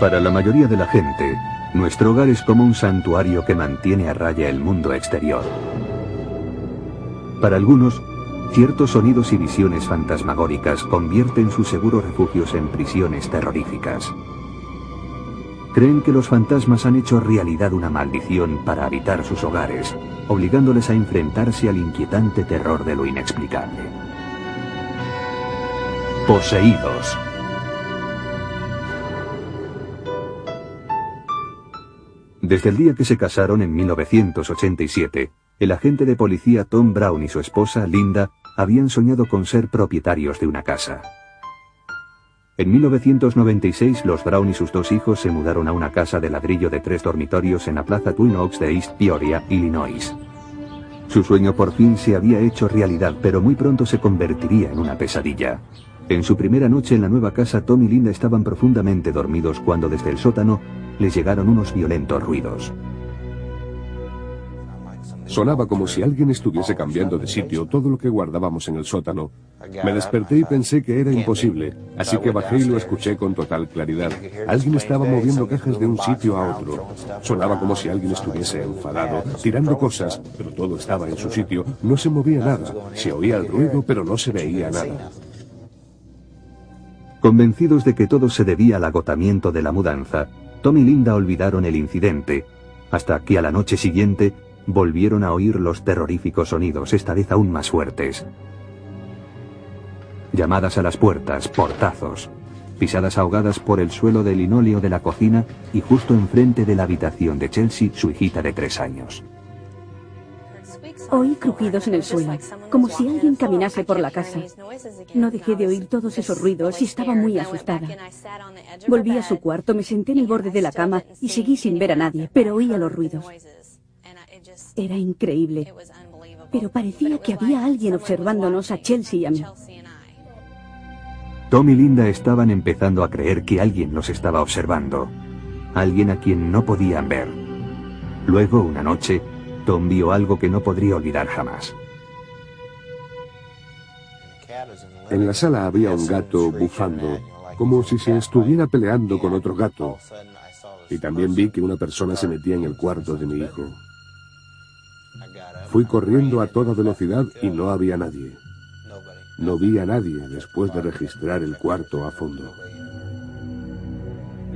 Para la mayoría de la gente, nuestro hogar es como un santuario que mantiene a raya el mundo exterior. Para algunos, ciertos sonidos y visiones fantasmagóricas convierten sus seguros refugios en prisiones terroríficas. Creen que los fantasmas han hecho realidad una maldición para habitar sus hogares, obligándoles a enfrentarse al inquietante terror de lo inexplicable. Poseídos. Desde el día que se casaron en 1987, el agente de policía Tom Brown y su esposa, Linda, habían soñado con ser propietarios de una casa. En 1996, los Brown y sus dos hijos se mudaron a una casa de ladrillo de tres dormitorios en la plaza Twin Oaks de East Peoria, Illinois. Su sueño por fin se había hecho realidad, pero muy pronto se convertiría en una pesadilla. En su primera noche en la nueva casa, Tom y Linda estaban profundamente dormidos cuando desde el sótano les llegaron unos violentos ruidos. Sonaba como si alguien estuviese cambiando de sitio todo lo que guardábamos en el sótano. Me desperté y pensé que era imposible, así que bajé y lo escuché con total claridad. Alguien estaba moviendo cajas de un sitio a otro. Sonaba como si alguien estuviese enfadado, tirando cosas, pero todo estaba en su sitio. No se movía nada. Se oía el ruido, pero no se veía nada. Convencidos de que todo se debía al agotamiento de la mudanza, Tom y Linda olvidaron el incidente, hasta que a la noche siguiente volvieron a oír los terroríficos sonidos, esta vez aún más fuertes. Llamadas a las puertas, portazos, pisadas ahogadas por el suelo de linóleo de la cocina y justo enfrente de la habitación de Chelsea, su hijita de tres años. Oí crujidos en el suelo, como si alguien caminase por la casa. No dejé de oír todos esos ruidos y estaba muy asustada. Volví a su cuarto, me senté en el borde de la cama y seguí sin ver a nadie, pero oía los ruidos. Era increíble. Pero parecía que había alguien observándonos a Chelsea y a mí. Tom y Linda estaban empezando a creer que alguien los estaba observando. Alguien a quien no podían ver. Luego, una noche, Tom vio algo que no podría olvidar jamás. En la sala había un gato bufando, como si se estuviera peleando con otro gato. Y también vi que una persona se metía en el cuarto de mi hijo. Fui corriendo a toda velocidad y no había nadie. No vi a nadie después de registrar el cuarto a fondo.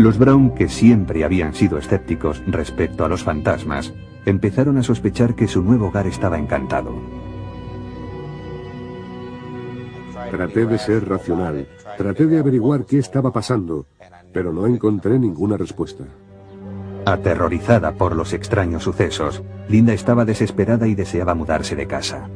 Los Brown, que siempre habían sido escépticos respecto a los fantasmas, empezaron a sospechar que su nuevo hogar estaba encantado. Traté de ser racional, traté de averiguar qué estaba pasando, pero no encontré ninguna respuesta. Aterrorizada por los extraños sucesos, Linda estaba desesperada y deseaba mudarse de casa.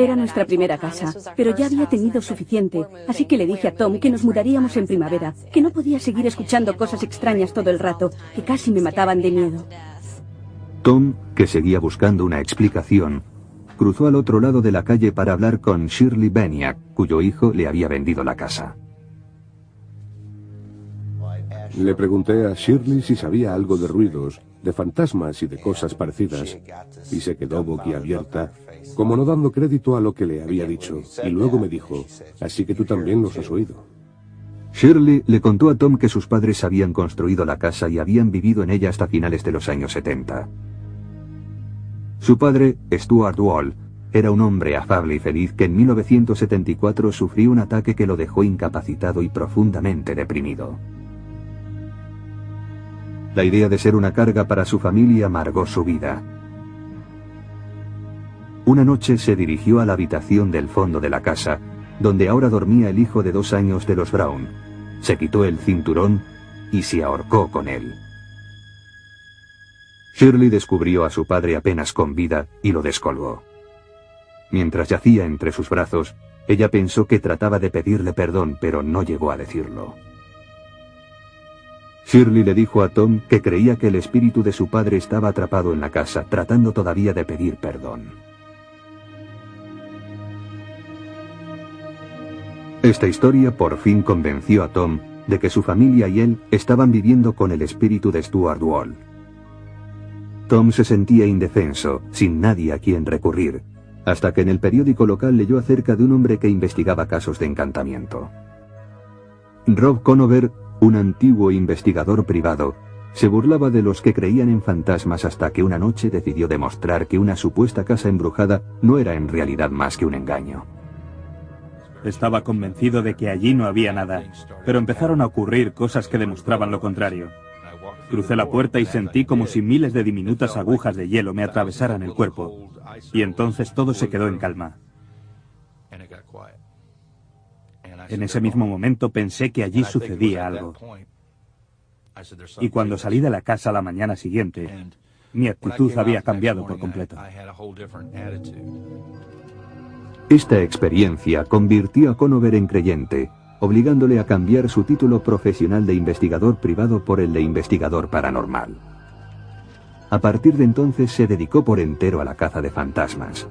Era nuestra primera casa, pero ya había tenido suficiente, así que le dije a Tom que nos mudaríamos en primavera, que no podía seguir escuchando cosas extrañas todo el rato, que casi me mataban de miedo. Tom, que seguía buscando una explicación, cruzó al otro lado de la calle para hablar con Shirley Beniak, cuyo hijo le había vendido la casa. Le pregunté a Shirley si sabía algo de ruidos, de fantasmas y de cosas parecidas, y se quedó boquiabierta, como no dando crédito a lo que le había dicho, y luego me dijo, así que tú también los has oído. Shirley le contó a Tom que sus padres habían construido la casa y habían vivido en ella hasta finales de los años 70. Su padre, Stuart Wall, era un hombre afable y feliz que en 1974 sufrió un ataque que lo dejó incapacitado y profundamente deprimido. La idea de ser una carga para su familia amargó su vida. Una noche se dirigió a la habitación del fondo de la casa, donde ahora dormía el hijo de dos años de los Brown. Se quitó el cinturón y se ahorcó con él. Shirley descubrió a su padre apenas con vida y lo descolgó. Mientras yacía entre sus brazos, ella pensó que trataba de pedirle perdón, pero no llegó a decirlo. Shirley le dijo a Tom que creía que el espíritu de su padre estaba atrapado en la casa, tratando todavía de pedir perdón. Esta historia por fin convenció a Tom de que su familia y él estaban viviendo con el espíritu de Stuart Wall. Tom se sentía indefenso, sin nadie a quien recurrir, hasta que en el periódico local leyó acerca de un hombre que investigaba casos de encantamiento. Rob Conover un antiguo investigador privado, se burlaba de los que creían en fantasmas hasta que una noche decidió demostrar que una supuesta casa embrujada no era en realidad más que un engaño. Estaba convencido de que allí no había nada, pero empezaron a ocurrir cosas que demostraban lo contrario. Crucé la puerta y sentí como si miles de diminutas agujas de hielo me atravesaran el cuerpo. Y entonces todo se quedó en calma. En ese mismo momento pensé que allí sucedía algo. Y cuando salí de la casa la mañana siguiente, mi actitud había cambiado por completo. Esta experiencia convirtió a Conover en creyente, obligándole a cambiar su título profesional de investigador privado por el de investigador paranormal. A partir de entonces se dedicó por entero a la caza de fantasmas.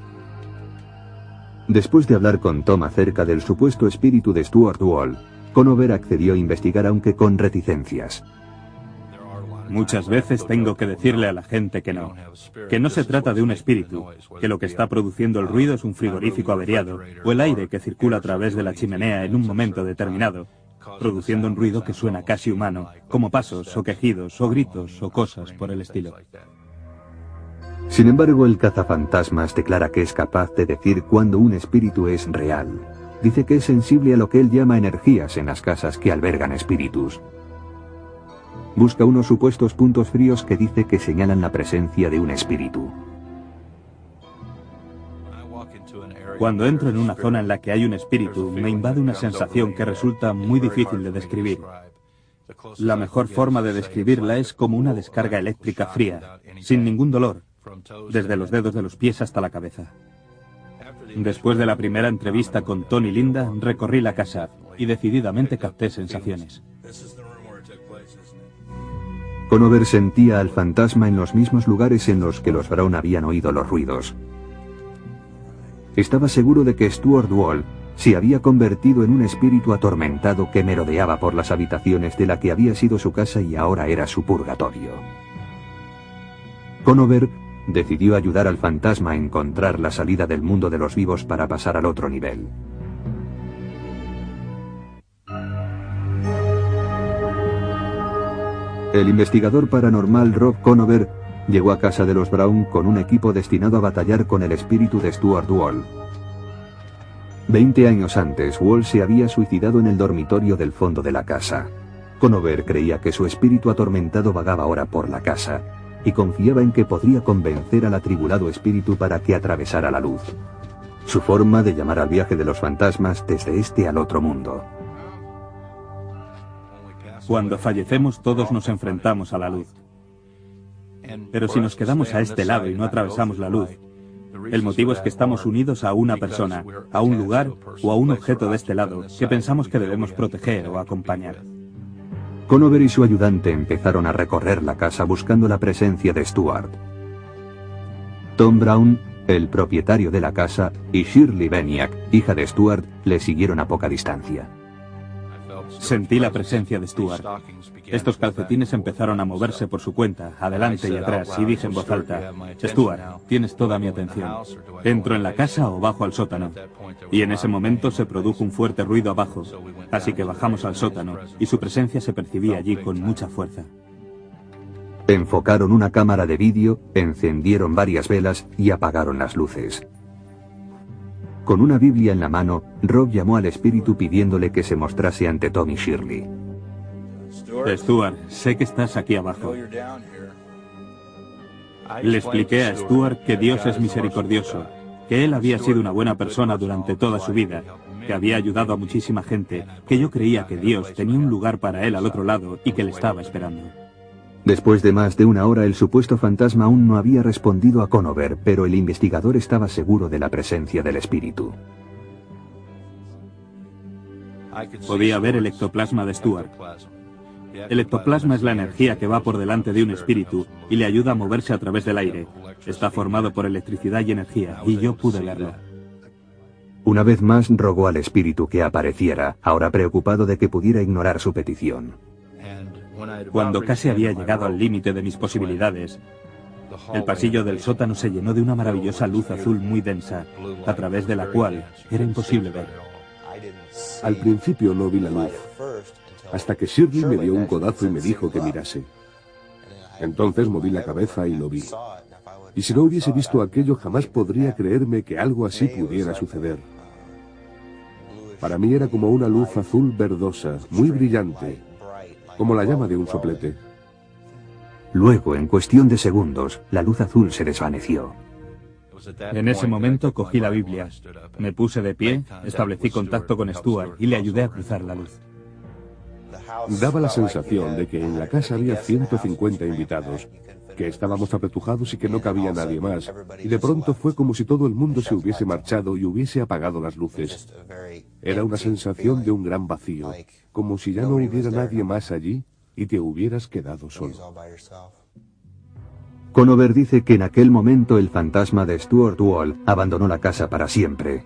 Después de hablar con Tom acerca del supuesto espíritu de Stuart Wall, Conover accedió a investigar aunque con reticencias. Muchas veces tengo que decirle a la gente que no, que no se trata de un espíritu, que lo que está produciendo el ruido es un frigorífico averiado o el aire que circula a través de la chimenea en un momento determinado, produciendo un ruido que suena casi humano, como pasos o quejidos o gritos o cosas por el estilo. Sin embargo, el cazafantasmas declara que es capaz de decir cuando un espíritu es real. Dice que es sensible a lo que él llama energías en las casas que albergan espíritus busca unos supuestos puntos fríos que dice que señalan la presencia de un espíritu. Cuando entro en una zona en la que hay un espíritu, me invade una sensación que resulta muy difícil de describir. La mejor forma de describirla es como una descarga eléctrica fría, sin ningún dolor, desde los dedos de los pies hasta la cabeza. Después de la primera entrevista con Tony Linda, recorrí la casa y decididamente capté sensaciones. Conover sentía al fantasma en los mismos lugares en los que los Brown habían oído los ruidos. Estaba seguro de que Stuart Wall se había convertido en un espíritu atormentado que merodeaba por las habitaciones de la que había sido su casa y ahora era su purgatorio. Conover decidió ayudar al fantasma a encontrar la salida del mundo de los vivos para pasar al otro nivel. El investigador paranormal Rob Conover llegó a casa de los Brown con un equipo destinado a batallar con el espíritu de Stuart Wall. Veinte años antes, Wall se había suicidado en el dormitorio del fondo de la casa. Conover creía que su espíritu atormentado vagaba ahora por la casa y confiaba en que podría convencer al atribulado espíritu para que atravesara la luz. Su forma de llamar al viaje de los fantasmas desde este al otro mundo. Cuando fallecemos todos nos enfrentamos a la luz. Pero si nos quedamos a este lado y no atravesamos la luz, el motivo es que estamos unidos a una persona, a un lugar o a un objeto de este lado que pensamos que debemos proteger o acompañar. Conover y su ayudante empezaron a recorrer la casa buscando la presencia de Stuart. Tom Brown, el propietario de la casa, y Shirley Beniak, hija de Stuart, le siguieron a poca distancia. Sentí la presencia de Stuart. Estos calcetines empezaron a moverse por su cuenta, adelante y atrás, y dije en voz alta, Stuart, tienes toda mi atención. ¿Entro en la casa o bajo al sótano? Y en ese momento se produjo un fuerte ruido abajo, así que bajamos al sótano, y su presencia se percibía allí con mucha fuerza. Enfocaron una cámara de vídeo, encendieron varias velas y apagaron las luces. Con una Biblia en la mano, Rob llamó al espíritu pidiéndole que se mostrase ante Tommy Shirley. Stuart, sé que estás aquí abajo. Le expliqué a Stuart que Dios es misericordioso, que él había sido una buena persona durante toda su vida, que había ayudado a muchísima gente, que yo creía que Dios tenía un lugar para él al otro lado y que le estaba esperando. Después de más de una hora el supuesto fantasma aún no había respondido a Conover, pero el investigador estaba seguro de la presencia del espíritu. Podía ver el ectoplasma de Stuart. El ectoplasma es la energía que va por delante de un espíritu y le ayuda a moverse a través del aire. Está formado por electricidad y energía, y yo pude verlo. Una vez más rogó al espíritu que apareciera, ahora preocupado de que pudiera ignorar su petición. Cuando casi había llegado al límite de mis posibilidades, el pasillo del sótano se llenó de una maravillosa luz azul muy densa, a través de la cual era imposible ver. Al principio no vi la luz, hasta que Shirley me dio un codazo y me dijo que mirase. Entonces moví la cabeza y lo vi. Y si no hubiese visto aquello, jamás podría creerme que algo así pudiera suceder. Para mí era como una luz azul verdosa, muy brillante, como la llama de un soplete. Luego, en cuestión de segundos, la luz azul se desvaneció. En ese momento cogí la Biblia, me puse de pie, establecí contacto con Stuart y le ayudé a cruzar la luz. Daba la sensación de que en la casa había 150 invitados, que estábamos apretujados y que no cabía nadie más, y de pronto fue como si todo el mundo se hubiese marchado y hubiese apagado las luces. Era una sensación de un gran vacío, como si ya no hubiera nadie más allí y te hubieras quedado solo. Conover dice que en aquel momento el fantasma de Stuart Wall abandonó la casa para siempre.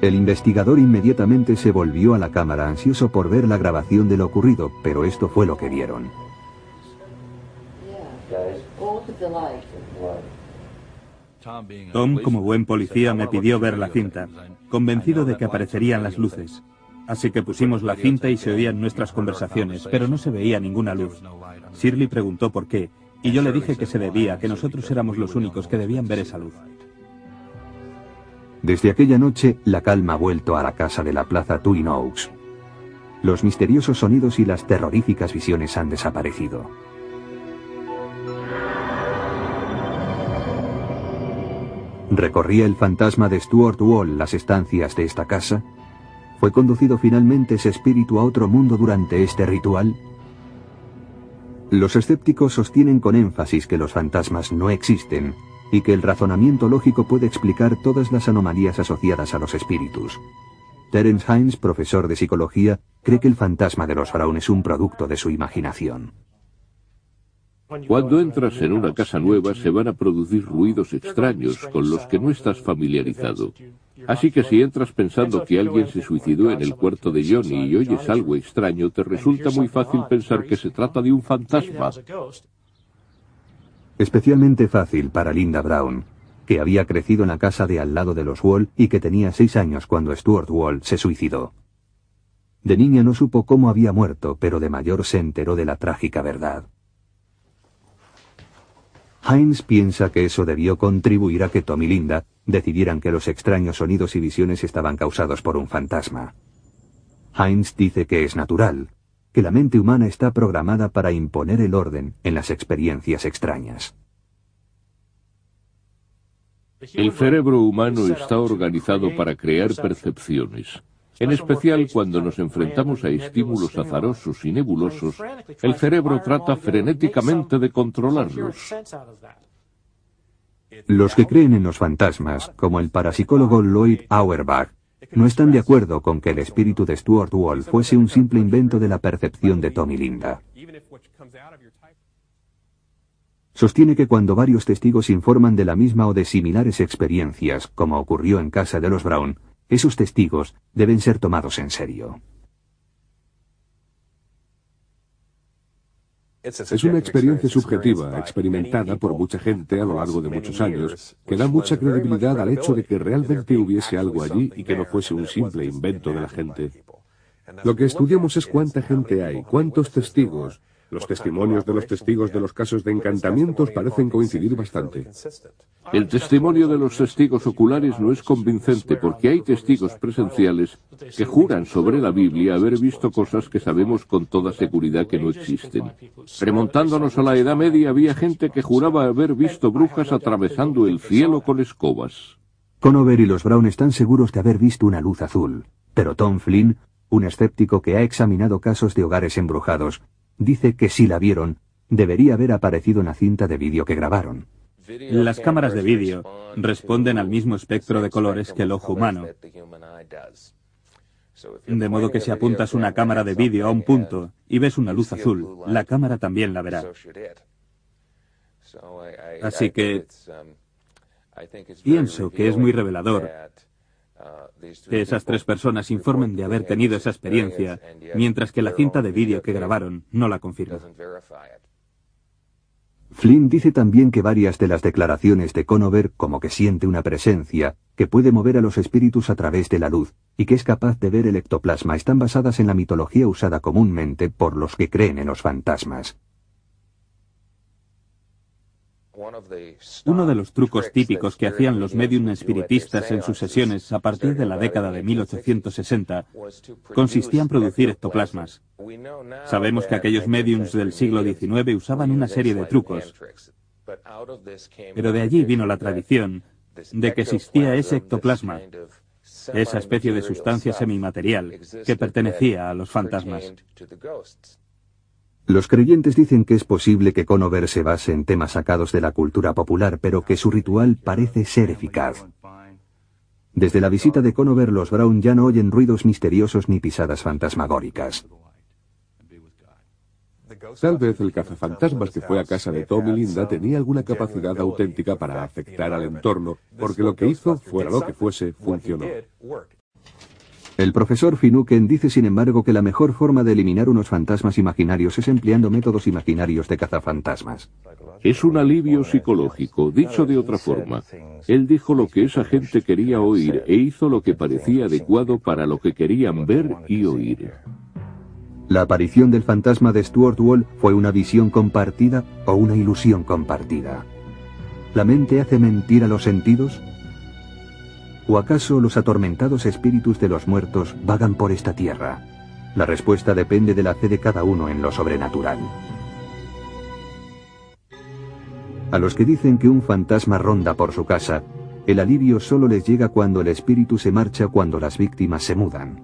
El investigador inmediatamente se volvió a la cámara ansioso por ver la grabación de lo ocurrido, pero esto fue lo que vieron. Tom, como buen policía, me pidió ver la cinta, convencido de que aparecerían las luces. Así que pusimos la cinta y se oían nuestras conversaciones, pero no se veía ninguna luz. Shirley preguntó por qué, y yo le dije que se debía a que nosotros éramos los únicos que debían ver esa luz. Desde aquella noche, la calma ha vuelto a la casa de la plaza Twin Oaks. Los misteriosos sonidos y las terroríficas visiones han desaparecido. ¿Recorría el fantasma de Stuart Wall las estancias de esta casa? ¿Fue conducido finalmente ese espíritu a otro mundo durante este ritual? Los escépticos sostienen con énfasis que los fantasmas no existen y que el razonamiento lógico puede explicar todas las anomalías asociadas a los espíritus. Terence Hines, profesor de psicología, cree que el fantasma de los Brown es un producto de su imaginación. Cuando entras en una casa nueva se van a producir ruidos extraños con los que no estás familiarizado. Así que si entras pensando que alguien se suicidó en el cuarto de Johnny y oyes algo extraño, te resulta muy fácil pensar que se trata de un fantasma. Especialmente fácil para Linda Brown, que había crecido en la casa de al lado de los Wall y que tenía seis años cuando Stuart Wall se suicidó. De niña no supo cómo había muerto, pero de mayor se enteró de la trágica verdad. Hines piensa que eso debió contribuir a que Tom y Linda decidieran que los extraños sonidos y visiones estaban causados por un fantasma. Hines dice que es natural, que la mente humana está programada para imponer el orden en las experiencias extrañas. El cerebro humano está organizado para crear percepciones. En especial cuando nos enfrentamos a estímulos azarosos y nebulosos, el cerebro trata frenéticamente de controlarlos. Los que creen en los fantasmas, como el parapsicólogo Lloyd Auerbach, no están de acuerdo con que el espíritu de Stuart Wall fuese un simple invento de la percepción de Tommy Linda. Sostiene que cuando varios testigos informan de la misma o de similares experiencias, como ocurrió en casa de los Brown, esos testigos deben ser tomados en serio. Es una experiencia subjetiva, experimentada por mucha gente a lo largo de muchos años, que da mucha credibilidad al hecho de que realmente hubiese algo allí y que no fuese un simple invento de la gente. Lo que estudiamos es cuánta gente hay, cuántos testigos, los testimonios de los testigos de los casos de encantamientos parecen coincidir bastante. El testimonio de los testigos oculares no es convincente porque hay testigos presenciales que juran sobre la Biblia haber visto cosas que sabemos con toda seguridad que no existen. Remontándonos a la Edad Media había gente que juraba haber visto brujas atravesando el cielo con escobas. Conover y los Brown están seguros de haber visto una luz azul, pero Tom Flynn, un escéptico que ha examinado casos de hogares embrujados, dice que si la vieron, debería haber aparecido en la cinta de vídeo que grabaron. Las cámaras de vídeo responden al mismo espectro de colores que el ojo humano. De modo que si apuntas una cámara de vídeo a un punto y ves una luz azul, la cámara también la verá. Así que pienso que es muy revelador que esas tres personas informen de haber tenido esa experiencia, mientras que la cinta de vídeo que grabaron no la confirma. Flynn dice también que varias de las declaraciones de Conover, como que siente una presencia, que puede mover a los espíritus a través de la luz, y que es capaz de ver el ectoplasma, están basadas en la mitología usada comúnmente por los que creen en los fantasmas. Uno de los trucos típicos que hacían los medium espiritistas en sus sesiones a partir de la década de 1860 consistía en producir ectoplasmas. Sabemos que aquellos mediums del siglo XIX usaban una serie de trucos, pero de allí vino la tradición de que existía ese ectoplasma, esa especie de sustancia semimaterial que pertenecía a los fantasmas. Los creyentes dicen que es posible que Conover se base en temas sacados de la cultura popular, pero que su ritual parece ser eficaz. Desde la visita de Conover, los Brown ya no oyen ruidos misteriosos ni pisadas fantasmagóricas. Tal vez el cazafantasmas que fue a casa de Tom y Linda tenía alguna capacidad auténtica para afectar al entorno, porque lo que hizo, fuera lo que fuese, funcionó. El profesor Finuken dice, sin embargo, que la mejor forma de eliminar unos fantasmas imaginarios es empleando métodos imaginarios de cazafantasmas. Es un alivio psicológico, dicho de otra forma. Él dijo lo que esa gente quería oír e hizo lo que parecía adecuado para lo que querían ver y oír. La aparición del fantasma de Stuart Wall fue una visión compartida o una ilusión compartida. ¿La mente hace mentir a los sentidos? ¿O acaso los atormentados espíritus de los muertos vagan por esta tierra? La respuesta depende de la fe de cada uno en lo sobrenatural. A los que dicen que un fantasma ronda por su casa, el alivio solo les llega cuando el espíritu se marcha cuando las víctimas se mudan.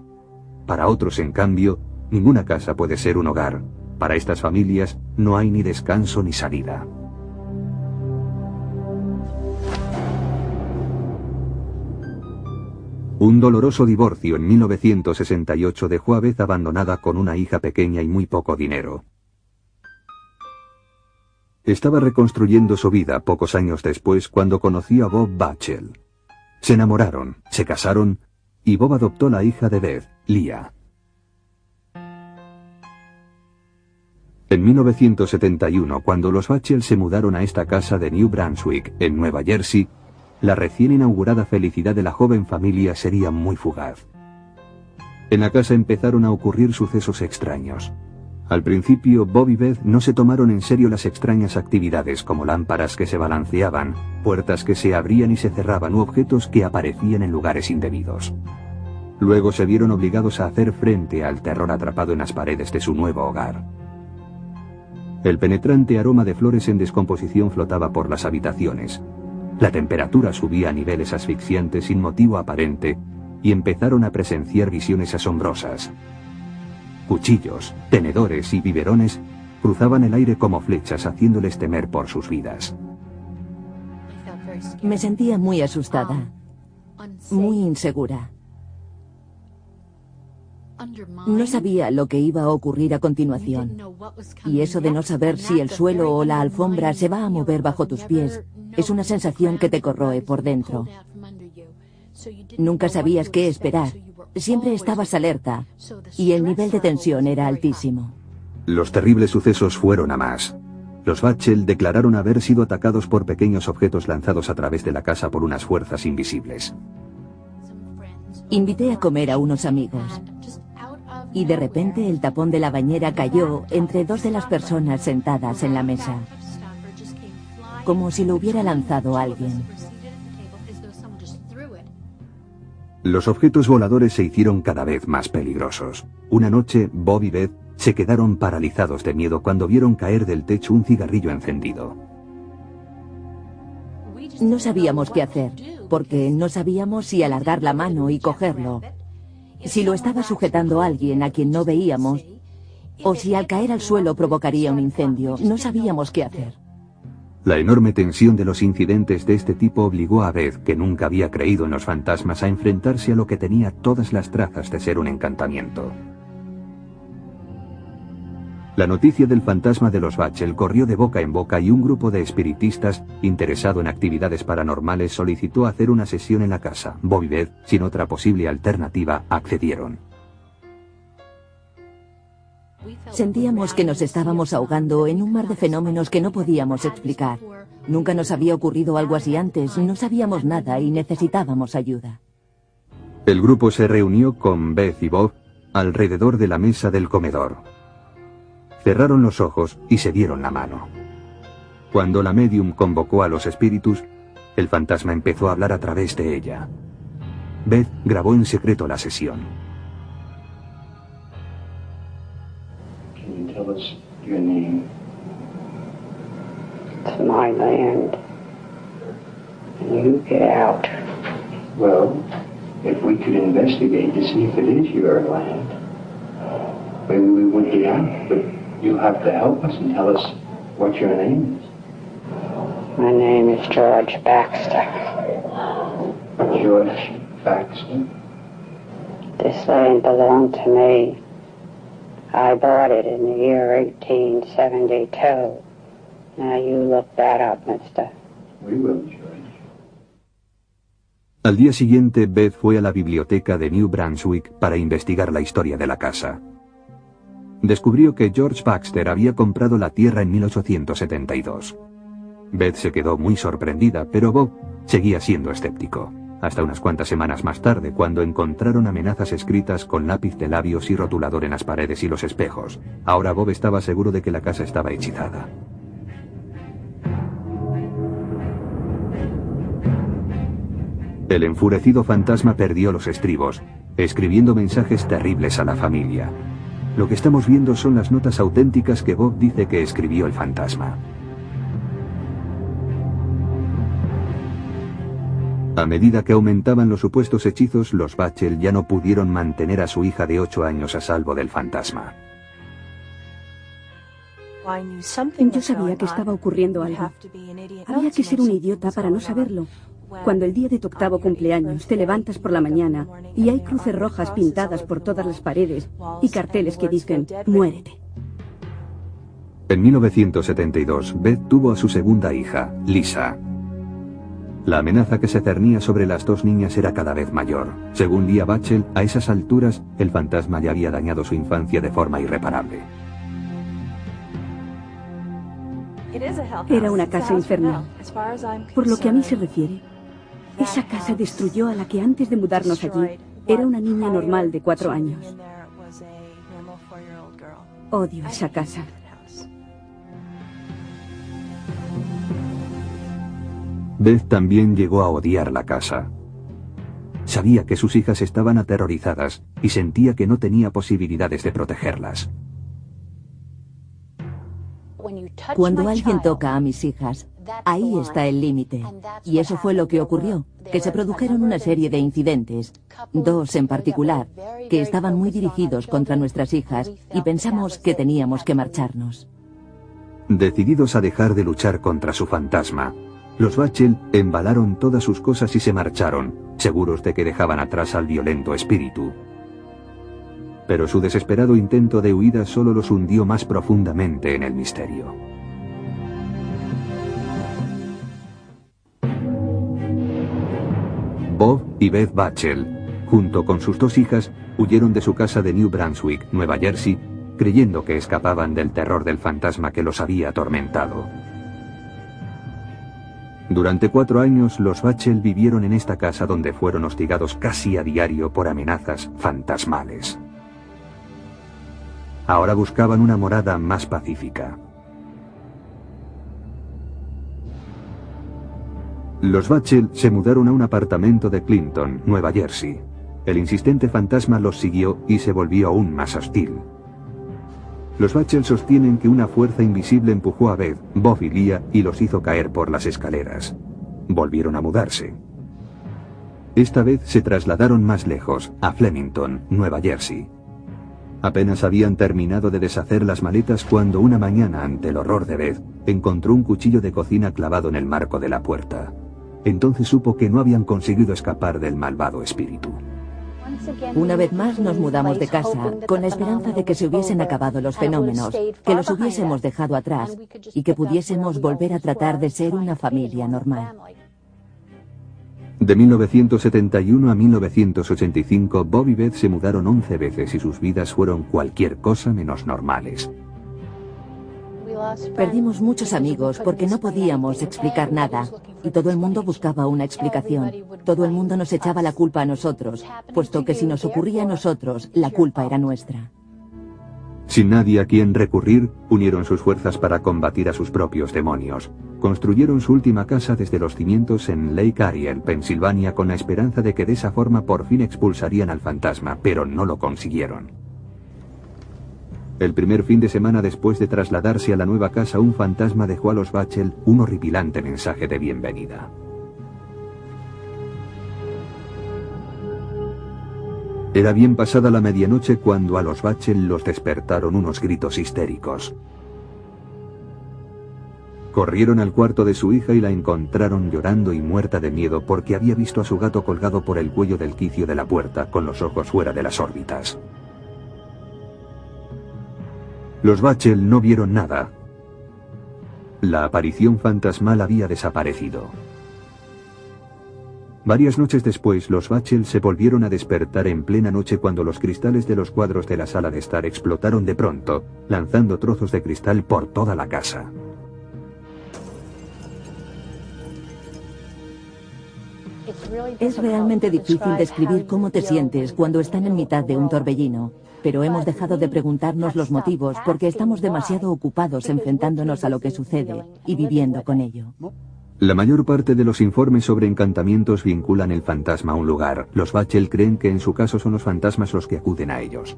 Para otros, en cambio, ninguna casa puede ser un hogar. Para estas familias no hay ni descanso ni salida. Un doloroso divorcio en 1968 dejó a Beth abandonada con una hija pequeña y muy poco dinero. Estaba reconstruyendo su vida pocos años después cuando conoció a Bob Batchel. Se enamoraron, se casaron y Bob adoptó la hija de Beth, Lia. En 1971, cuando los Batchel se mudaron a esta casa de New Brunswick, en Nueva Jersey, la recién inaugurada felicidad de la joven familia sería muy fugaz. En la casa empezaron a ocurrir sucesos extraños. Al principio, Bob y Beth no se tomaron en serio las extrañas actividades como lámparas que se balanceaban, puertas que se abrían y se cerraban u objetos que aparecían en lugares indebidos. Luego se vieron obligados a hacer frente al terror atrapado en las paredes de su nuevo hogar. El penetrante aroma de flores en descomposición flotaba por las habitaciones, la temperatura subía a niveles asfixiantes sin motivo aparente y empezaron a presenciar visiones asombrosas. Cuchillos, tenedores y biberones cruzaban el aire como flechas haciéndoles temer por sus vidas. Me sentía muy asustada, muy insegura. No sabía lo que iba a ocurrir a continuación. Y eso de no saber si el suelo o la alfombra se va a mover bajo tus pies es una sensación que te corroe por dentro. Nunca sabías qué esperar. Siempre estabas alerta y el nivel de tensión era altísimo. Los terribles sucesos fueron a más. Los Batchel declararon haber sido atacados por pequeños objetos lanzados a través de la casa por unas fuerzas invisibles. Invité a comer a unos amigos y de repente el tapón de la bañera cayó entre dos de las personas sentadas en la mesa, como si lo hubiera lanzado alguien. Los objetos voladores se hicieron cada vez más peligrosos. Una noche, Bob y Beth se quedaron paralizados de miedo cuando vieron caer del techo un cigarrillo encendido. No sabíamos qué hacer, porque no sabíamos si alargar la mano y cogerlo, si lo estaba sujetando alguien a quien no veíamos, o si al caer al suelo provocaría un incendio. No sabíamos qué hacer. La enorme tensión de los incidentes de este tipo obligó a Beth, que nunca había creído en los fantasmas, a enfrentarse a lo que tenía todas las trazas de ser un encantamiento. La noticia del fantasma de los Bachel corrió de boca en boca y un grupo de espiritistas, interesado en actividades paranormales, solicitó hacer una sesión en la casa. Bob y Beth, sin otra posible alternativa, accedieron. Sentíamos que nos estábamos ahogando en un mar de fenómenos que no podíamos explicar. Nunca nos había ocurrido algo así antes, no sabíamos nada y necesitábamos ayuda. El grupo se reunió con Beth y Bob alrededor de la mesa del comedor. Cerraron los ojos y se dieron la mano. Cuando la medium convocó a los espíritus, el fantasma empezó a hablar a través de ella. Beth grabó en secreto la sesión. Can you tell us your name? It's my land. And you get out. Well, if we could investigate to see if it is your land, maybe we would get out. But you'll have to help us and tell us what your name is. My name is George Baxter. George Baxter? This land belonged to me. I bought it in the year 1872. Now you look that up, mister. We will, George. Al día siguiente, Beth fue a la biblioteca de New Brunswick para investigar la historia de la casa. Descubrió que George Baxter había comprado la tierra en 1872. Beth se quedó muy sorprendida, pero Bob seguía siendo escéptico. Hasta unas cuantas semanas más tarde, cuando encontraron amenazas escritas con lápiz de labios y rotulador en las paredes y los espejos. Ahora Bob estaba seguro de que la casa estaba hechizada. El enfurecido fantasma perdió los estribos, escribiendo mensajes terribles a la familia. Lo que estamos viendo son las notas auténticas que Bob dice que escribió el fantasma. A medida que aumentaban los supuestos hechizos, los Bachel ya no pudieron mantener a su hija de ocho años a salvo del fantasma. Yo sabía que estaba ocurriendo algo. Había que ser un idiota para no saberlo. Cuando el día de tu octavo cumpleaños te levantas por la mañana y hay cruces rojas pintadas por todas las paredes y carteles que dicen muérete. En 1972, Beth tuvo a su segunda hija, Lisa. La amenaza que se cernía sobre las dos niñas era cada vez mayor. Según Lia Bachel, a esas alturas, el fantasma ya había dañado su infancia de forma irreparable. Era una casa infernal. Por lo que a mí se refiere, esa casa destruyó a la que antes de mudarnos allí era una niña normal de cuatro años. Odio esa casa. Beth también llegó a odiar la casa. Sabía que sus hijas estaban aterrorizadas y sentía que no tenía posibilidades de protegerlas. Cuando alguien toca a mis hijas, ahí está el límite. Y eso fue lo que ocurrió, que se produjeron una serie de incidentes, dos en particular, que estaban muy dirigidos contra nuestras hijas y pensamos que teníamos que marcharnos. Decididos a dejar de luchar contra su fantasma, los Bachel embalaron todas sus cosas y se marcharon, seguros de que dejaban atrás al violento espíritu. Pero su desesperado intento de huida solo los hundió más profundamente en el misterio. Bob y Beth Bachel, junto con sus dos hijas, huyeron de su casa de New Brunswick, Nueva Jersey, creyendo que escapaban del terror del fantasma que los había atormentado. Durante cuatro años los Bachel vivieron en esta casa donde fueron hostigados casi a diario por amenazas fantasmales. Ahora buscaban una morada más pacífica. Los Bachel se mudaron a un apartamento de Clinton, Nueva Jersey. El insistente fantasma los siguió y se volvió aún más hostil. Los Bachel sostienen que una fuerza invisible empujó a Beth, Bob y Lia y los hizo caer por las escaleras. Volvieron a mudarse. Esta vez se trasladaron más lejos, a Flemington, Nueva Jersey. Apenas habían terminado de deshacer las maletas cuando una mañana, ante el horror de Beth, encontró un cuchillo de cocina clavado en el marco de la puerta. Entonces supo que no habían conseguido escapar del malvado espíritu. Una vez más nos mudamos de casa con la esperanza de que se hubiesen acabado los fenómenos, que los hubiésemos dejado atrás y que pudiésemos volver a tratar de ser una familia normal. De 1971 a 1985, Bob y Beth se mudaron 11 veces y sus vidas fueron cualquier cosa menos normales. Perdimos muchos amigos porque no podíamos explicar nada y todo el mundo buscaba una explicación. Todo el mundo nos echaba la culpa a nosotros, puesto que si nos ocurría a nosotros, la culpa era nuestra. Sin nadie a quien recurrir, unieron sus fuerzas para combatir a sus propios demonios. Construyeron su última casa desde los cimientos en Lake Ariel, Pensilvania, con la esperanza de que de esa forma por fin expulsarían al fantasma, pero no lo consiguieron. El primer fin de semana después de trasladarse a la nueva casa, un fantasma dejó a los Bachel un horripilante mensaje de bienvenida. Era bien pasada la medianoche cuando a los Bachel los despertaron unos gritos histéricos. Corrieron al cuarto de su hija y la encontraron llorando y muerta de miedo porque había visto a su gato colgado por el cuello del quicio de la puerta con los ojos fuera de las órbitas. Los Bachel no vieron nada. La aparición fantasmal había desaparecido. Varias noches después, los Bachel se volvieron a despertar en plena noche cuando los cristales de los cuadros de la sala de estar explotaron de pronto, lanzando trozos de cristal por toda la casa. Es realmente difícil describir cómo te sientes cuando están en mitad de un torbellino, pero hemos dejado de preguntarnos los motivos porque estamos demasiado ocupados enfrentándonos a lo que sucede y viviendo con ello. La mayor parte de los informes sobre encantamientos vinculan el fantasma a un lugar. Los Bachel creen que en su caso son los fantasmas los que acuden a ellos.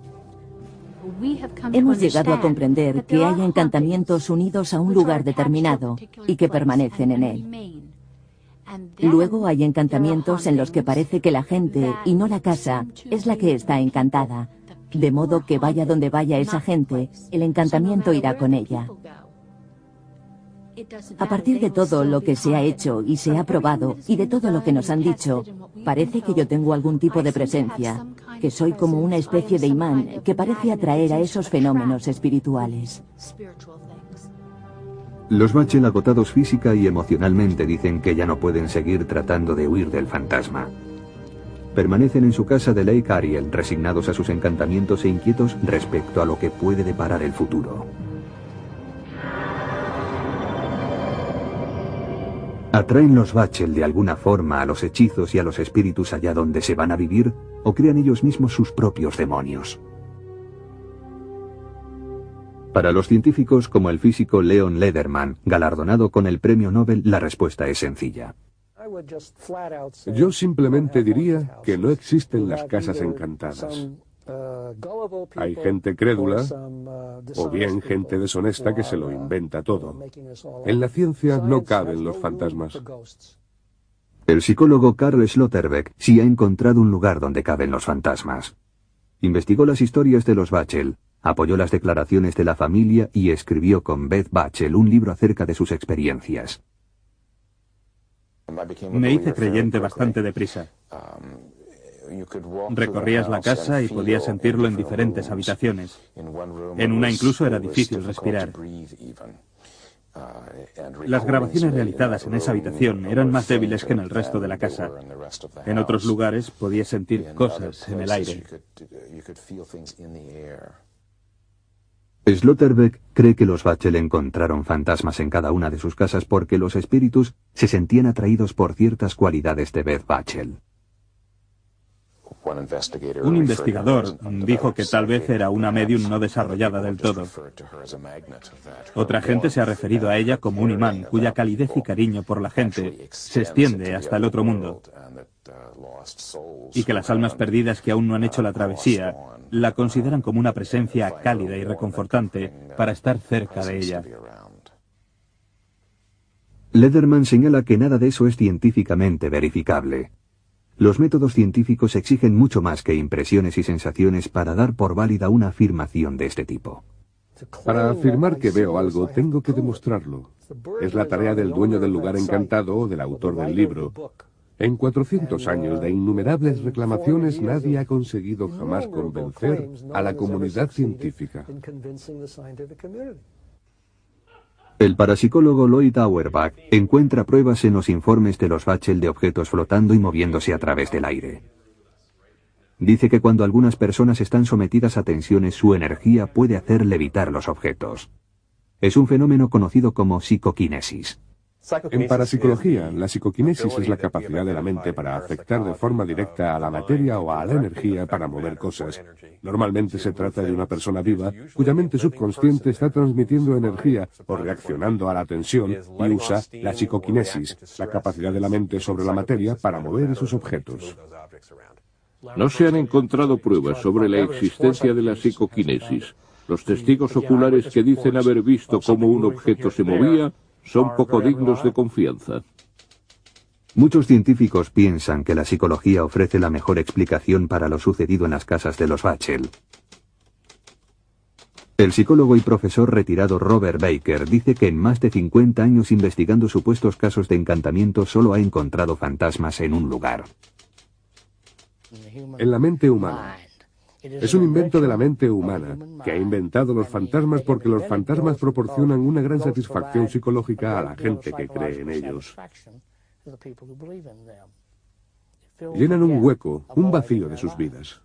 Hemos llegado a comprender que hay encantamientos unidos a un lugar determinado y que permanecen en él. Luego hay encantamientos en los que parece que la gente, y no la casa, es la que está encantada, de modo que vaya donde vaya esa gente, el encantamiento irá con ella. A partir de todo lo que se ha hecho y se ha probado y de todo lo que nos han dicho, parece que yo tengo algún tipo de presencia, que soy como una especie de imán que parece atraer a esos fenómenos espirituales. Los Bachel agotados física y emocionalmente dicen que ya no pueden seguir tratando de huir del fantasma. Permanecen en su casa de Lake Ariel, resignados a sus encantamientos e inquietos respecto a lo que puede deparar el futuro. ¿Atraen los Bachel de alguna forma a los hechizos y a los espíritus allá donde se van a vivir o crean ellos mismos sus propios demonios? Para los científicos como el físico Leon Lederman, galardonado con el premio Nobel, la respuesta es sencilla. Yo simplemente diría que no existen las casas encantadas. Hay gente crédula o bien gente deshonesta que se lo inventa todo. En la ciencia no caben los fantasmas. El psicólogo Karl Sloterdijk sí ha encontrado un lugar donde caben los fantasmas. Investigó las historias de los Bachel, apoyó las declaraciones de la familia y escribió con Beth Bachel un libro acerca de sus experiencias. Me hice creyente bastante deprisa. Recorrías la casa y podías sentirlo en diferentes habitaciones. En una incluso era difícil respirar. Las grabaciones realizadas en esa habitación eran más débiles que en el resto de la casa. En otros lugares podías sentir cosas en el aire. Sloterdijk cree que los Bachel encontraron fantasmas en cada una de sus casas porque los espíritus se sentían atraídos por ciertas cualidades de Beth Bachel. Un investigador dijo que tal vez era una medium no desarrollada del todo. Otra gente se ha referido a ella como un imán cuya calidez y cariño por la gente se extiende hasta el otro mundo. Y que las almas perdidas que aún no han hecho la travesía la consideran como una presencia cálida y reconfortante para estar cerca de ella. Lederman señala que nada de eso es científicamente verificable. Los métodos científicos exigen mucho más que impresiones y sensaciones para dar por válida una afirmación de este tipo. Para afirmar que veo algo, tengo que demostrarlo. Es la tarea del dueño del lugar encantado o del autor del libro. En 400 años de innumerables reclamaciones nadie ha conseguido jamás convencer a la comunidad científica. El parapsicólogo Lloyd Auerbach encuentra pruebas en los informes de los Bachel de objetos flotando y moviéndose a través del aire. Dice que cuando algunas personas están sometidas a tensiones su energía puede hacer levitar los objetos. Es un fenómeno conocido como psicoquinesis. En parapsicología, la psicoquinesis es la capacidad de la mente para afectar de forma directa a la materia o a la energía para mover cosas. Normalmente se trata de una persona viva cuya mente subconsciente está transmitiendo energía o reaccionando a la tensión y usa la psicoquinesis, la capacidad de la mente sobre la materia para mover esos objetos. No se han encontrado pruebas sobre la existencia de la psicoquinesis. Los testigos oculares que dicen haber visto cómo un objeto se movía son poco dignos de confianza. Muchos científicos piensan que la psicología ofrece la mejor explicación para lo sucedido en las casas de los Bachel. El psicólogo y profesor retirado Robert Baker dice que en más de 50 años investigando supuestos casos de encantamiento solo ha encontrado fantasmas en un lugar. En la mente humana. Es un invento de la mente humana, que ha inventado los fantasmas porque los fantasmas proporcionan una gran satisfacción psicológica a la gente que cree en ellos. Llenan un hueco, un vacío de sus vidas.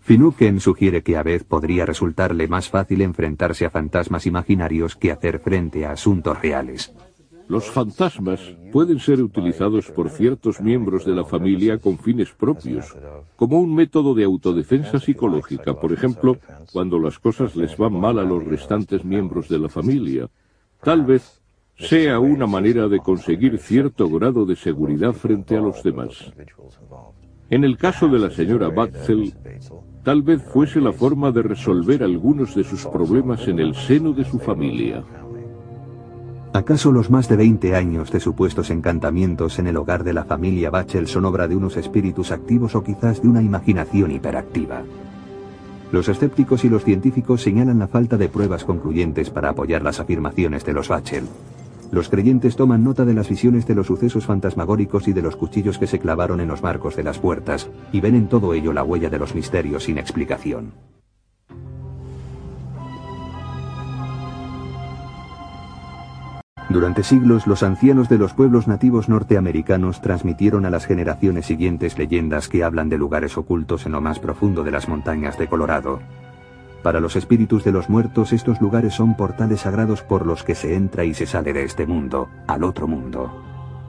Finucane sugiere que a vez podría resultarle más fácil enfrentarse a fantasmas imaginarios que hacer frente a asuntos reales. Los fantasmas pueden ser utilizados por ciertos miembros de la familia con fines propios, como un método de autodefensa psicológica, por ejemplo, cuando las cosas les van mal a los restantes miembros de la familia. Tal vez sea una manera de conseguir cierto grado de seguridad frente a los demás. En el caso de la señora Batzel, tal vez fuese la forma de resolver algunos de sus problemas en el seno de su familia. ¿Acaso los más de 20 años de supuestos encantamientos en el hogar de la familia Bachel son obra de unos espíritus activos o quizás de una imaginación hiperactiva? Los escépticos y los científicos señalan la falta de pruebas concluyentes para apoyar las afirmaciones de los Bachel. Los creyentes toman nota de las visiones de los sucesos fantasmagóricos y de los cuchillos que se clavaron en los marcos de las puertas, y ven en todo ello la huella de los misterios sin explicación. Durante siglos los ancianos de los pueblos nativos norteamericanos transmitieron a las generaciones siguientes leyendas que hablan de lugares ocultos en lo más profundo de las montañas de Colorado. Para los espíritus de los muertos estos lugares son portales sagrados por los que se entra y se sale de este mundo, al otro mundo.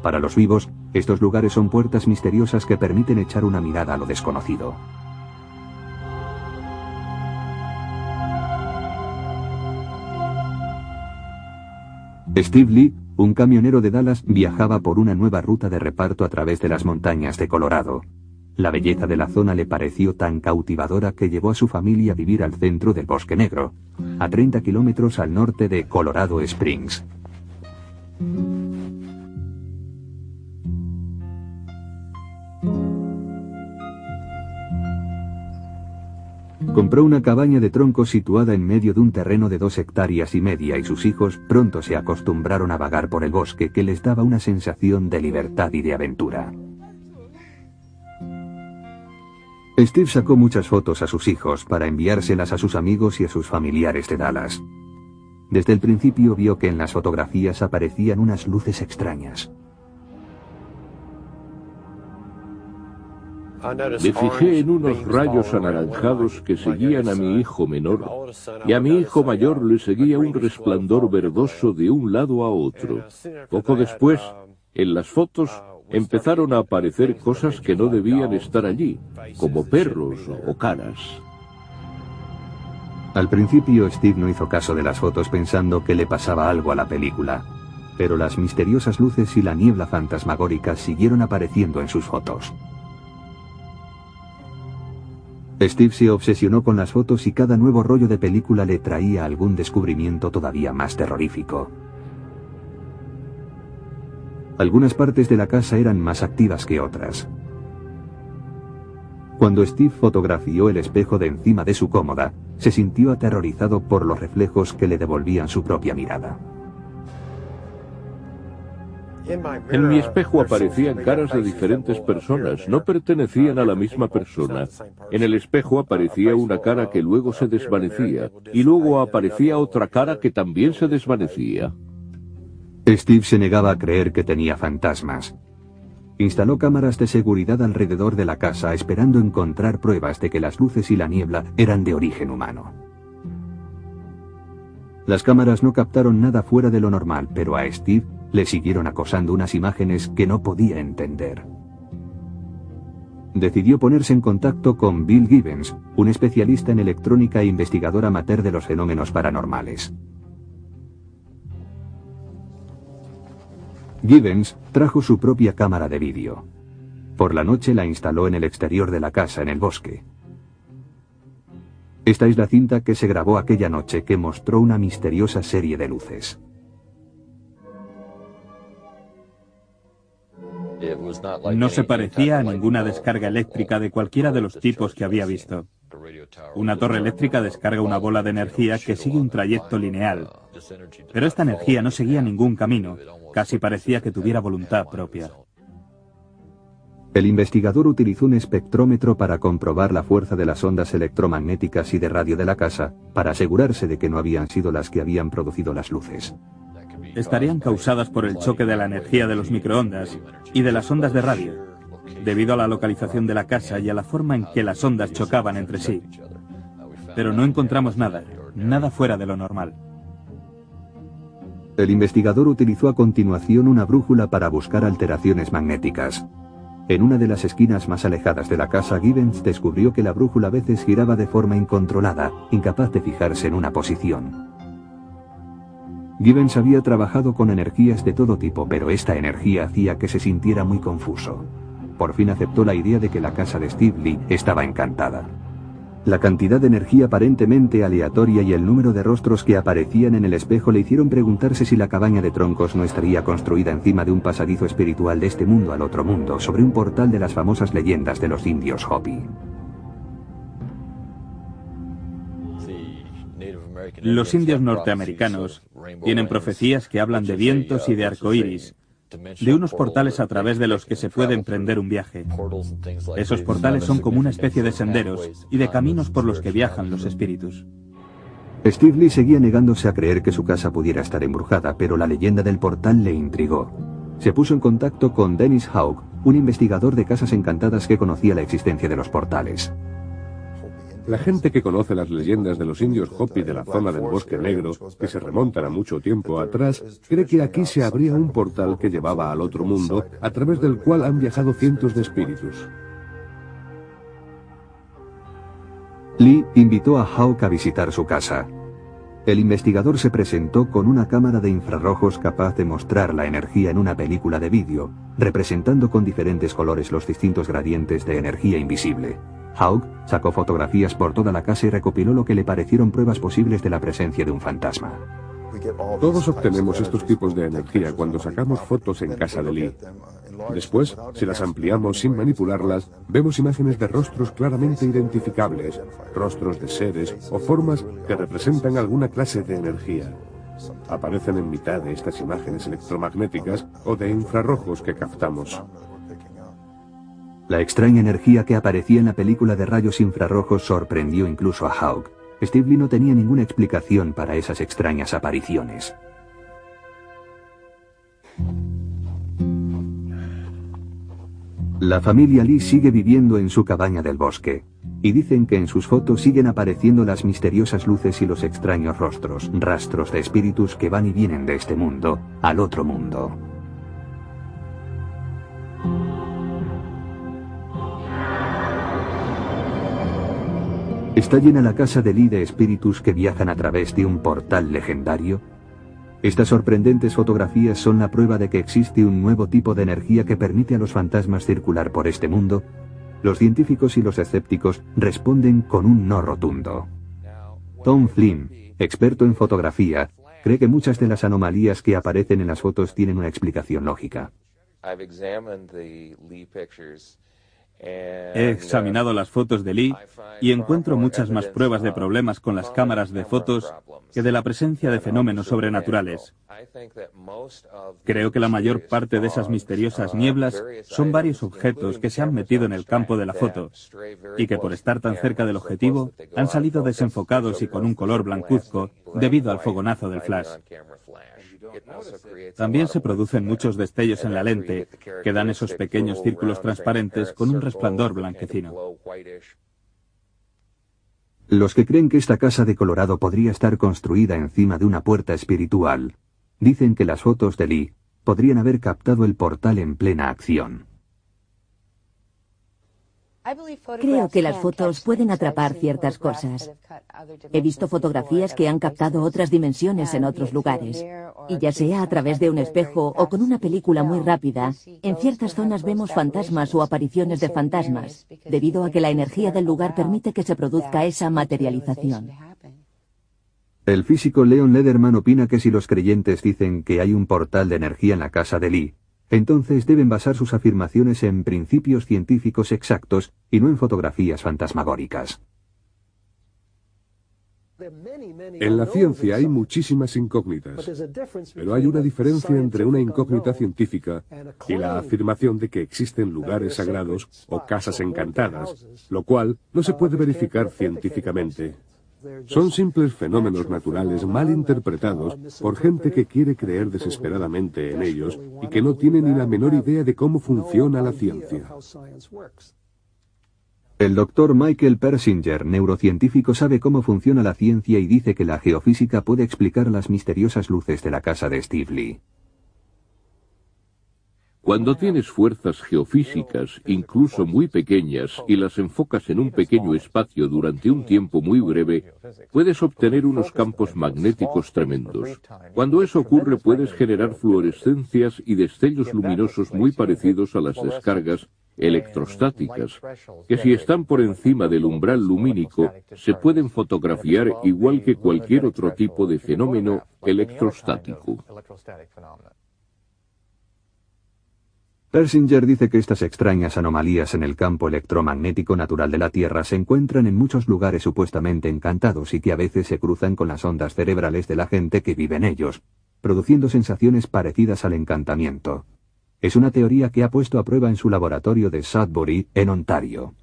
Para los vivos, estos lugares son puertas misteriosas que permiten echar una mirada a lo desconocido. Steve Lee, un camionero de Dallas, viajaba por una nueva ruta de reparto a través de las montañas de Colorado. La belleza de la zona le pareció tan cautivadora que llevó a su familia a vivir al centro del Bosque Negro, a 30 kilómetros al norte de Colorado Springs. Compró una cabaña de troncos situada en medio de un terreno de dos hectáreas y media y sus hijos pronto se acostumbraron a vagar por el bosque que les daba una sensación de libertad y de aventura. Steve sacó muchas fotos a sus hijos para enviárselas a sus amigos y a sus familiares de Dallas. Desde el principio vio que en las fotografías aparecían unas luces extrañas. Me fijé en unos rayos anaranjados que seguían a mi hijo menor y a mi hijo mayor le seguía un resplandor verdoso de un lado a otro. Poco después, en las fotos, empezaron a aparecer cosas que no debían estar allí, como perros o caras. Al principio Steve no hizo caso de las fotos pensando que le pasaba algo a la película, pero las misteriosas luces y la niebla fantasmagórica siguieron apareciendo en sus fotos. Steve se obsesionó con las fotos y cada nuevo rollo de película le traía algún descubrimiento todavía más terrorífico. Algunas partes de la casa eran más activas que otras. Cuando Steve fotografió el espejo de encima de su cómoda, se sintió aterrorizado por los reflejos que le devolvían su propia mirada. En mi espejo aparecían caras de diferentes personas, no pertenecían a la misma persona. En el espejo aparecía una cara que luego se desvanecía, y luego aparecía otra cara que también se desvanecía. Steve se negaba a creer que tenía fantasmas. Instaló cámaras de seguridad alrededor de la casa esperando encontrar pruebas de que las luces y la niebla eran de origen humano. Las cámaras no captaron nada fuera de lo normal, pero a Steve le siguieron acosando unas imágenes que no podía entender. Decidió ponerse en contacto con Bill Gibbons, un especialista en electrónica e investigador amateur de los fenómenos paranormales. Gibbons trajo su propia cámara de vídeo. Por la noche la instaló en el exterior de la casa en el bosque. Esta es la cinta que se grabó aquella noche que mostró una misteriosa serie de luces. No se parecía a ninguna descarga eléctrica de cualquiera de los tipos que había visto. Una torre eléctrica descarga una bola de energía que sigue un trayecto lineal, pero esta energía no seguía ningún camino, casi parecía que tuviera voluntad propia. El investigador utilizó un espectrómetro para comprobar la fuerza de las ondas electromagnéticas y de radio de la casa, para asegurarse de que no habían sido las que habían producido las luces. Estarían causadas por el choque de la energía de los microondas y de las ondas de radio, debido a la localización de la casa y a la forma en que las ondas chocaban entre sí. Pero no encontramos nada, nada fuera de lo normal. El investigador utilizó a continuación una brújula para buscar alteraciones magnéticas. En una de las esquinas más alejadas de la casa, Gibbons descubrió que la brújula a veces giraba de forma incontrolada, incapaz de fijarse en una posición. Gibbons había trabajado con energías de todo tipo, pero esta energía hacía que se sintiera muy confuso. Por fin aceptó la idea de que la casa de Steve Lee estaba encantada. La cantidad de energía aparentemente aleatoria y el número de rostros que aparecían en el espejo le hicieron preguntarse si la cabaña de troncos no estaría construida encima de un pasadizo espiritual de este mundo al otro mundo, sobre un portal de las famosas leyendas de los indios Hopi. Los indios norteamericanos tienen profecías que hablan de vientos y de arcoíris, de unos portales a través de los que se puede emprender un viaje. Esos portales son como una especie de senderos y de caminos por los que viajan los espíritus. Steve Lee seguía negándose a creer que su casa pudiera estar embrujada, pero la leyenda del portal le intrigó. Se puso en contacto con Dennis Haug, un investigador de casas encantadas que conocía la existencia de los portales. La gente que conoce las leyendas de los indios Hopi de la zona del Bosque Negro, que se remontan a mucho tiempo atrás, cree que aquí se abría un portal que llevaba al otro mundo, a través del cual han viajado cientos de espíritus. Lee invitó a Hawk a visitar su casa. El investigador se presentó con una cámara de infrarrojos capaz de mostrar la energía en una película de vídeo, representando con diferentes colores los distintos gradientes de energía invisible. Hawk sacó fotografías por toda la casa y recopiló lo que le parecieron pruebas posibles de la presencia de un fantasma. Todos obtenemos estos tipos de energía cuando sacamos fotos en casa de Lee. Después, si las ampliamos sin manipularlas, vemos imágenes de rostros claramente identificables, rostros de seres o formas que representan alguna clase de energía. Aparecen en mitad de estas imágenes electromagnéticas o de infrarrojos que captamos. La extraña energía que aparecía en la película de rayos infrarrojos sorprendió incluso a Hawk. Steve Lee no tenía ninguna explicación para esas extrañas apariciones. La familia Lee sigue viviendo en su cabaña del bosque, y dicen que en sus fotos siguen apareciendo las misteriosas luces y los extraños rostros, rastros de espíritus que van y vienen de este mundo al otro mundo. ¿Está llena la casa de Lee de espíritus que viajan a través de un portal legendario? Estas sorprendentes fotografías son la prueba de que existe un nuevo tipo de energía que permite a los fantasmas circular por este mundo. Los científicos y los escépticos responden con un no rotundo. Tom Flynn, experto en fotografía, cree que muchas de las anomalías que aparecen en las fotos tienen una explicación lógica. He examinado las fotos de Lee y encuentro muchas más pruebas de problemas con las cámaras de fotos que de la presencia de fenómenos sobrenaturales. Creo que la mayor parte de esas misteriosas nieblas son varios objetos que se han metido en el campo de la foto y que por estar tan cerca del objetivo han salido desenfocados y con un color blancuzco debido al fogonazo del flash. También se producen muchos destellos en la lente que dan esos pequeños círculos transparentes con un resplandor blanquecino. Los que creen que esta casa de Colorado podría estar construida encima de una puerta espiritual, dicen que las fotos de Lee podrían haber captado el portal en plena acción. Creo que las fotos pueden atrapar ciertas cosas. He visto fotografías que han captado otras dimensiones en otros lugares. Y ya sea a través de un espejo o con una película muy rápida, en ciertas zonas vemos fantasmas o apariciones de fantasmas, debido a que la energía del lugar permite que se produzca esa materialización. El físico Leon Lederman opina que si los creyentes dicen que hay un portal de energía en la casa de Lee, entonces deben basar sus afirmaciones en principios científicos exactos y no en fotografías fantasmagóricas. En la ciencia hay muchísimas incógnitas, pero hay una diferencia entre una incógnita científica y la afirmación de que existen lugares sagrados o casas encantadas, lo cual no se puede verificar científicamente. Son simples fenómenos naturales mal interpretados por gente que quiere creer desesperadamente en ellos y que no tiene ni la menor idea de cómo funciona la ciencia. El doctor Michael Persinger, neurocientífico, sabe cómo funciona la ciencia y dice que la geofísica puede explicar las misteriosas luces de la casa de Steve Lee. Cuando tienes fuerzas geofísicas, incluso muy pequeñas, y las enfocas en un pequeño espacio durante un tiempo muy breve, puedes obtener unos campos magnéticos tremendos. Cuando eso ocurre puedes generar fluorescencias y destellos luminosos muy parecidos a las descargas electrostáticas, que si están por encima del umbral lumínico, se pueden fotografiar igual que cualquier otro tipo de fenómeno electrostático. Persinger dice que estas extrañas anomalías en el campo electromagnético natural de la Tierra se encuentran en muchos lugares supuestamente encantados y que a veces se cruzan con las ondas cerebrales de la gente que vive en ellos, produciendo sensaciones parecidas al encantamiento. Es una teoría que ha puesto a prueba en su laboratorio de Sudbury, en Ontario.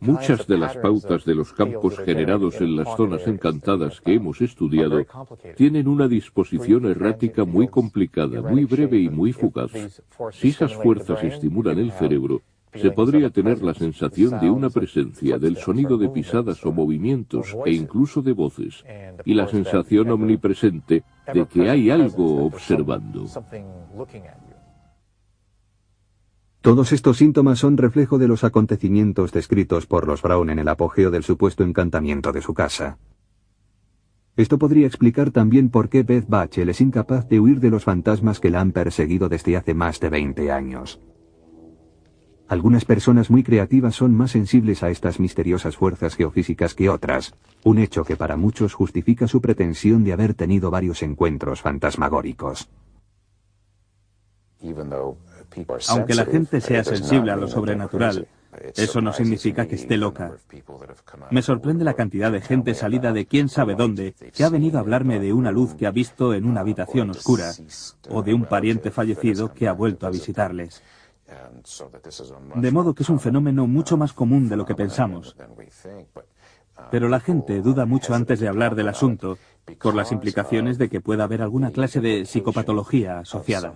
Muchas de las pautas de los campos generados en las zonas encantadas que hemos estudiado tienen una disposición errática muy complicada, muy breve y muy fugaz. Si esas fuerzas estimulan el cerebro, se podría tener la sensación de una presencia, del sonido de pisadas o movimientos e incluso de voces, y la sensación omnipresente de que hay algo observando. Todos estos síntomas son reflejo de los acontecimientos descritos por los Brown en el apogeo del supuesto encantamiento de su casa. Esto podría explicar también por qué Beth Bachel es incapaz de huir de los fantasmas que la han perseguido desde hace más de 20 años. Algunas personas muy creativas son más sensibles a estas misteriosas fuerzas geofísicas que otras, un hecho que para muchos justifica su pretensión de haber tenido varios encuentros fantasmagóricos. Aunque la gente sea sensible a lo sobrenatural, eso no significa que esté loca. Me sorprende la cantidad de gente salida de quién sabe dónde que ha venido a hablarme de una luz que ha visto en una habitación oscura o de un pariente fallecido que ha vuelto a visitarles. De modo que es un fenómeno mucho más común de lo que pensamos. Pero la gente duda mucho antes de hablar del asunto por las implicaciones de que pueda haber alguna clase de psicopatología asociada.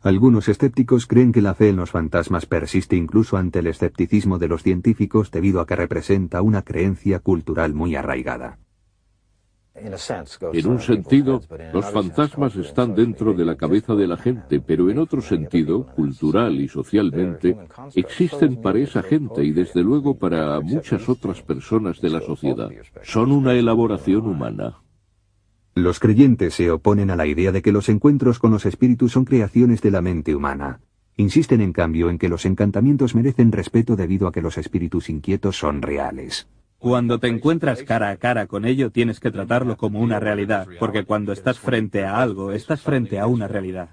Algunos escépticos creen que la fe en los fantasmas persiste incluso ante el escepticismo de los científicos debido a que representa una creencia cultural muy arraigada. En un sentido, los fantasmas están dentro de la cabeza de la gente, pero en otro sentido, cultural y socialmente, existen para esa gente y desde luego para muchas otras personas de la sociedad. Son una elaboración humana. Los creyentes se oponen a la idea de que los encuentros con los espíritus son creaciones de la mente humana. Insisten en cambio en que los encantamientos merecen respeto debido a que los espíritus inquietos son reales. Cuando te encuentras cara a cara con ello tienes que tratarlo como una realidad, porque cuando estás frente a algo, estás frente a una realidad.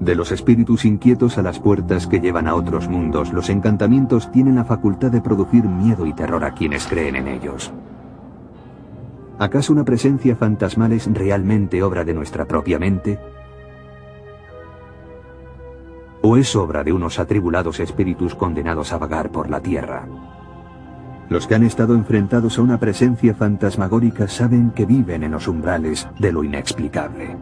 De los espíritus inquietos a las puertas que llevan a otros mundos, los encantamientos tienen la facultad de producir miedo y terror a quienes creen en ellos. ¿Acaso una presencia fantasmal es realmente obra de nuestra propia mente? ¿O es obra de unos atribulados espíritus condenados a vagar por la tierra? Los que han estado enfrentados a una presencia fantasmagórica saben que viven en los umbrales de lo inexplicable.